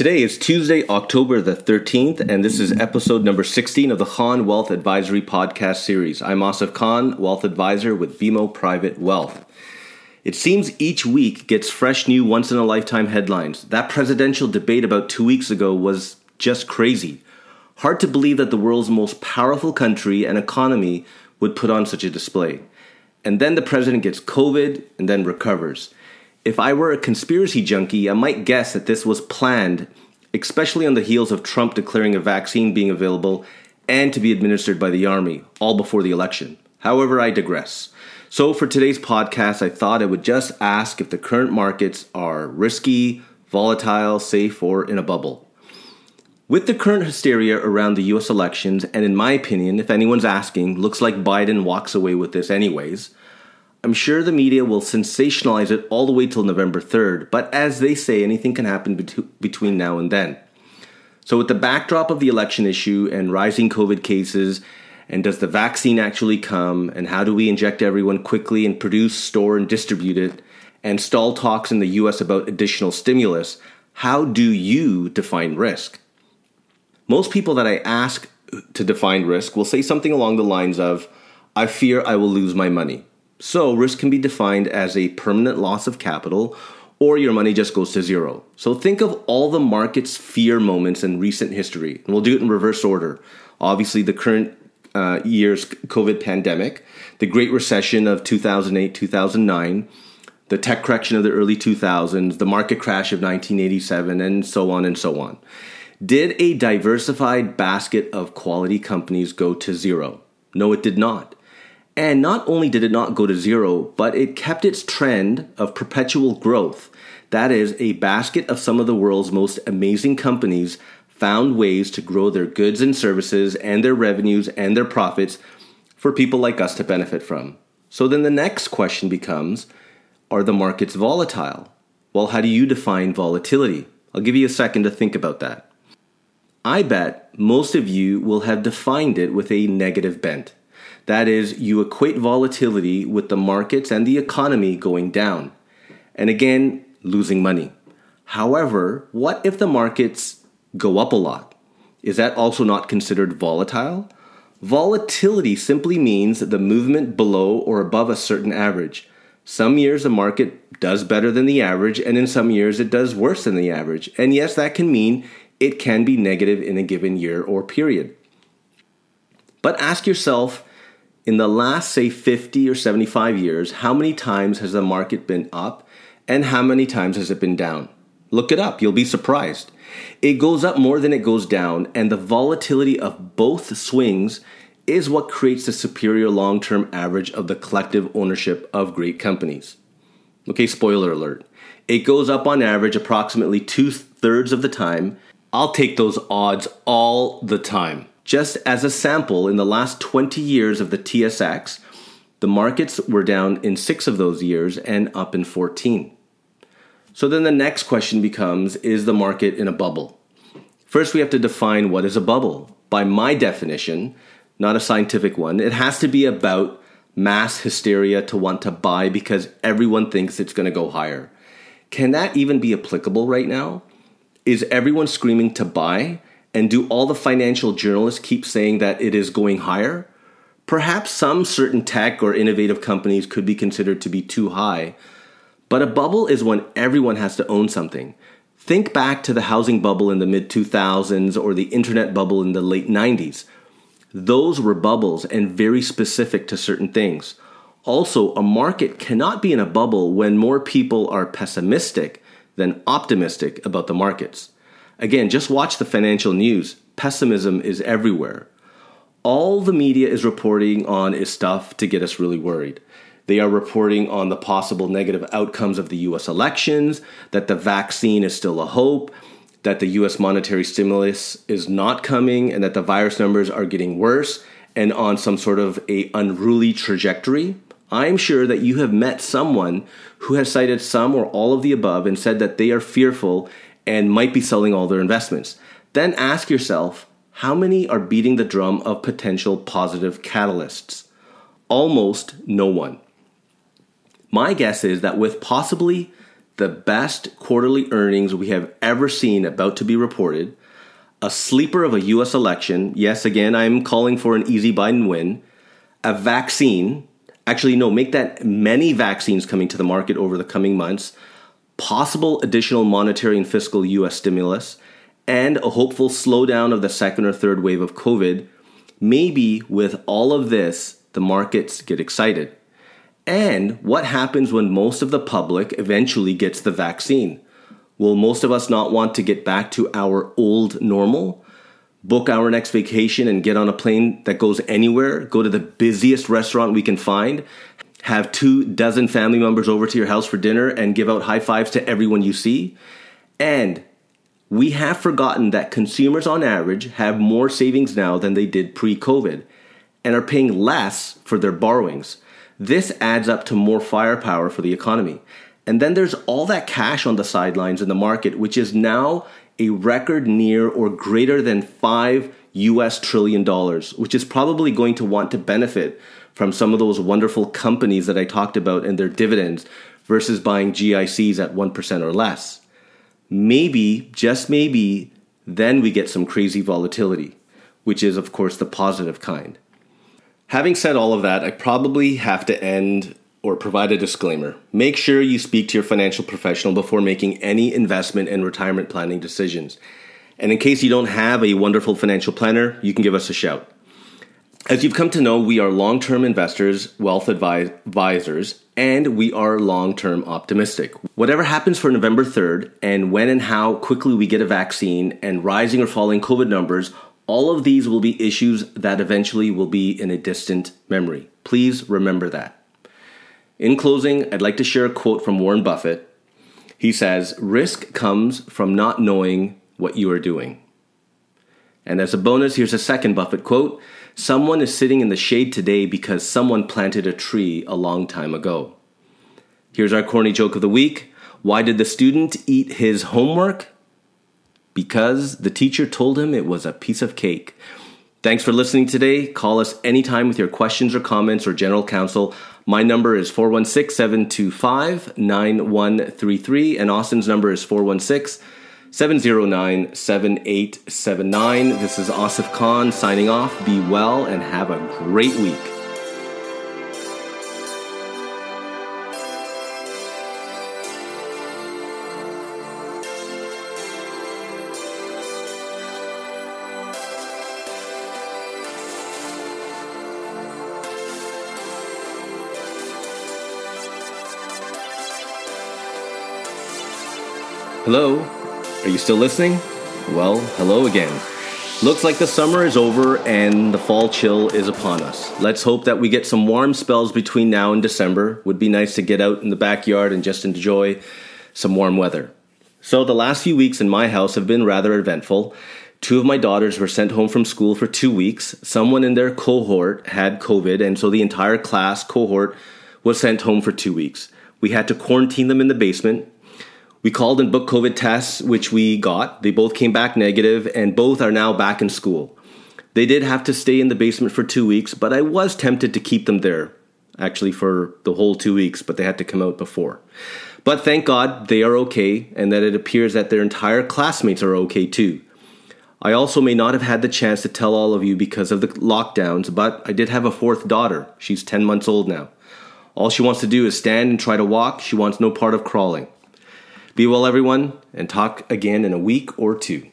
Today is Tuesday, October the 13th, and this is episode number 16 of the Khan Wealth Advisory Podcast Series. I'm Asif Khan, Wealth Advisor with BMO Private Wealth. It seems each week gets fresh new once in a lifetime headlines. That presidential debate about two weeks ago was just crazy. Hard to believe that the world's most powerful country and economy would put on such a display. And then the president gets COVID and then recovers. If I were a conspiracy junkie, I might guess that this was planned, especially on the heels of Trump declaring a vaccine being available and to be administered by the Army, all before the election. However, I digress. So, for today's podcast, I thought I would just ask if the current markets are risky, volatile, safe, or in a bubble. With the current hysteria around the US elections, and in my opinion, if anyone's asking, looks like Biden walks away with this anyways, I'm sure the media will sensationalize it all the way till November 3rd, but as they say, anything can happen bet- between now and then. So, with the backdrop of the election issue and rising COVID cases, and does the vaccine actually come, and how do we inject everyone quickly and produce, store, and distribute it, and stall talks in the US about additional stimulus, how do you define risk? Most people that I ask to define risk will say something along the lines of, I fear I will lose my money. So, risk can be defined as a permanent loss of capital or your money just goes to zero. So, think of all the market's fear moments in recent history. And we'll do it in reverse order. Obviously, the current uh, year's COVID pandemic, the Great Recession of 2008 2009, the tech correction of the early 2000s, the market crash of 1987, and so on and so on. Did a diversified basket of quality companies go to zero? No, it did not. And not only did it not go to zero, but it kept its trend of perpetual growth. That is, a basket of some of the world's most amazing companies found ways to grow their goods and services and their revenues and their profits for people like us to benefit from. So then the next question becomes Are the markets volatile? Well, how do you define volatility? I'll give you a second to think about that. I bet most of you will have defined it with a negative bent. That is, you equate volatility with the markets and the economy going down, and again, losing money. However, what if the markets go up a lot? Is that also not considered volatile? Volatility simply means the movement below or above a certain average. Some years the market does better than the average, and in some years it does worse than the average. And yes, that can mean it can be negative in a given year or period. But ask yourself in the last, say, 50 or 75 years, how many times has the market been up and how many times has it been down? Look it up, you'll be surprised. It goes up more than it goes down, and the volatility of both swings is what creates the superior long term average of the collective ownership of great companies. Okay, spoiler alert. It goes up on average approximately two thirds of the time. I'll take those odds all the time. Just as a sample, in the last 20 years of the TSX, the markets were down in six of those years and up in 14. So then the next question becomes Is the market in a bubble? First, we have to define what is a bubble. By my definition, not a scientific one, it has to be about mass hysteria to want to buy because everyone thinks it's going to go higher. Can that even be applicable right now? Is everyone screaming to buy and do all the financial journalists keep saying that it is going higher? Perhaps some certain tech or innovative companies could be considered to be too high, but a bubble is when everyone has to own something. Think back to the housing bubble in the mid 2000s or the internet bubble in the late 90s. Those were bubbles and very specific to certain things. Also, a market cannot be in a bubble when more people are pessimistic than optimistic about the markets. Again, just watch the financial news. Pessimism is everywhere. All the media is reporting on is stuff to get us really worried. They are reporting on the possible negative outcomes of the US elections, that the vaccine is still a hope, that the US monetary stimulus is not coming, and that the virus numbers are getting worse and on some sort of a unruly trajectory. I'm sure that you have met someone who has cited some or all of the above and said that they are fearful and might be selling all their investments. Then ask yourself how many are beating the drum of potential positive catalysts? Almost no one. My guess is that with possibly the best quarterly earnings we have ever seen about to be reported, a sleeper of a US election. Yes, again, I'm calling for an easy Biden win, a vaccine. Actually, no, make that many vaccines coming to the market over the coming months, possible additional monetary and fiscal US stimulus, and a hopeful slowdown of the second or third wave of COVID. Maybe with all of this, the markets get excited. And what happens when most of the public eventually gets the vaccine? Will most of us not want to get back to our old normal? Book our next vacation and get on a plane that goes anywhere, go to the busiest restaurant we can find, have two dozen family members over to your house for dinner and give out high fives to everyone you see. And we have forgotten that consumers on average have more savings now than they did pre COVID and are paying less for their borrowings. This adds up to more firepower for the economy. And then there's all that cash on the sidelines in the market, which is now a record near or greater than 5 US trillion dollars, which is probably going to want to benefit from some of those wonderful companies that I talked about and their dividends versus buying GICs at 1% or less. Maybe, just maybe, then we get some crazy volatility, which is, of course, the positive kind. Having said all of that, I probably have to end or provide a disclaimer. Make sure you speak to your financial professional before making any investment and retirement planning decisions. And in case you don't have a wonderful financial planner, you can give us a shout. As you've come to know, we are long term investors, wealth advisors, and we are long term optimistic. Whatever happens for November 3rd, and when and how quickly we get a vaccine, and rising or falling COVID numbers, all of these will be issues that eventually will be in a distant memory. Please remember that. In closing, I'd like to share a quote from Warren Buffett. He says, Risk comes from not knowing what you are doing. And as a bonus, here's a second Buffett quote Someone is sitting in the shade today because someone planted a tree a long time ago. Here's our corny joke of the week Why did the student eat his homework? Because the teacher told him it was a piece of cake. Thanks for listening today. Call us anytime with your questions or comments or general counsel. My number is 416 725 9133, and Austin's number is 416 709 7879. This is Asif Khan signing off. Be well and have a great week. Hello? Are you still listening? Well, hello again. Looks like the summer is over and the fall chill is upon us. Let's hope that we get some warm spells between now and December. Would be nice to get out in the backyard and just enjoy some warm weather. So, the last few weeks in my house have been rather eventful. Two of my daughters were sent home from school for two weeks. Someone in their cohort had COVID, and so the entire class cohort was sent home for two weeks. We had to quarantine them in the basement we called and booked COVID tests, which we got. They both came back negative, and both are now back in school. They did have to stay in the basement for two weeks, but I was tempted to keep them there, actually, for the whole two weeks, but they had to come out before. But thank God they are okay, and that it appears that their entire classmates are okay too. I also may not have had the chance to tell all of you because of the lockdowns, but I did have a fourth daughter. She's 10 months old now. All she wants to do is stand and try to walk. She wants no part of crawling. Be well, everyone, and talk again in a week or two.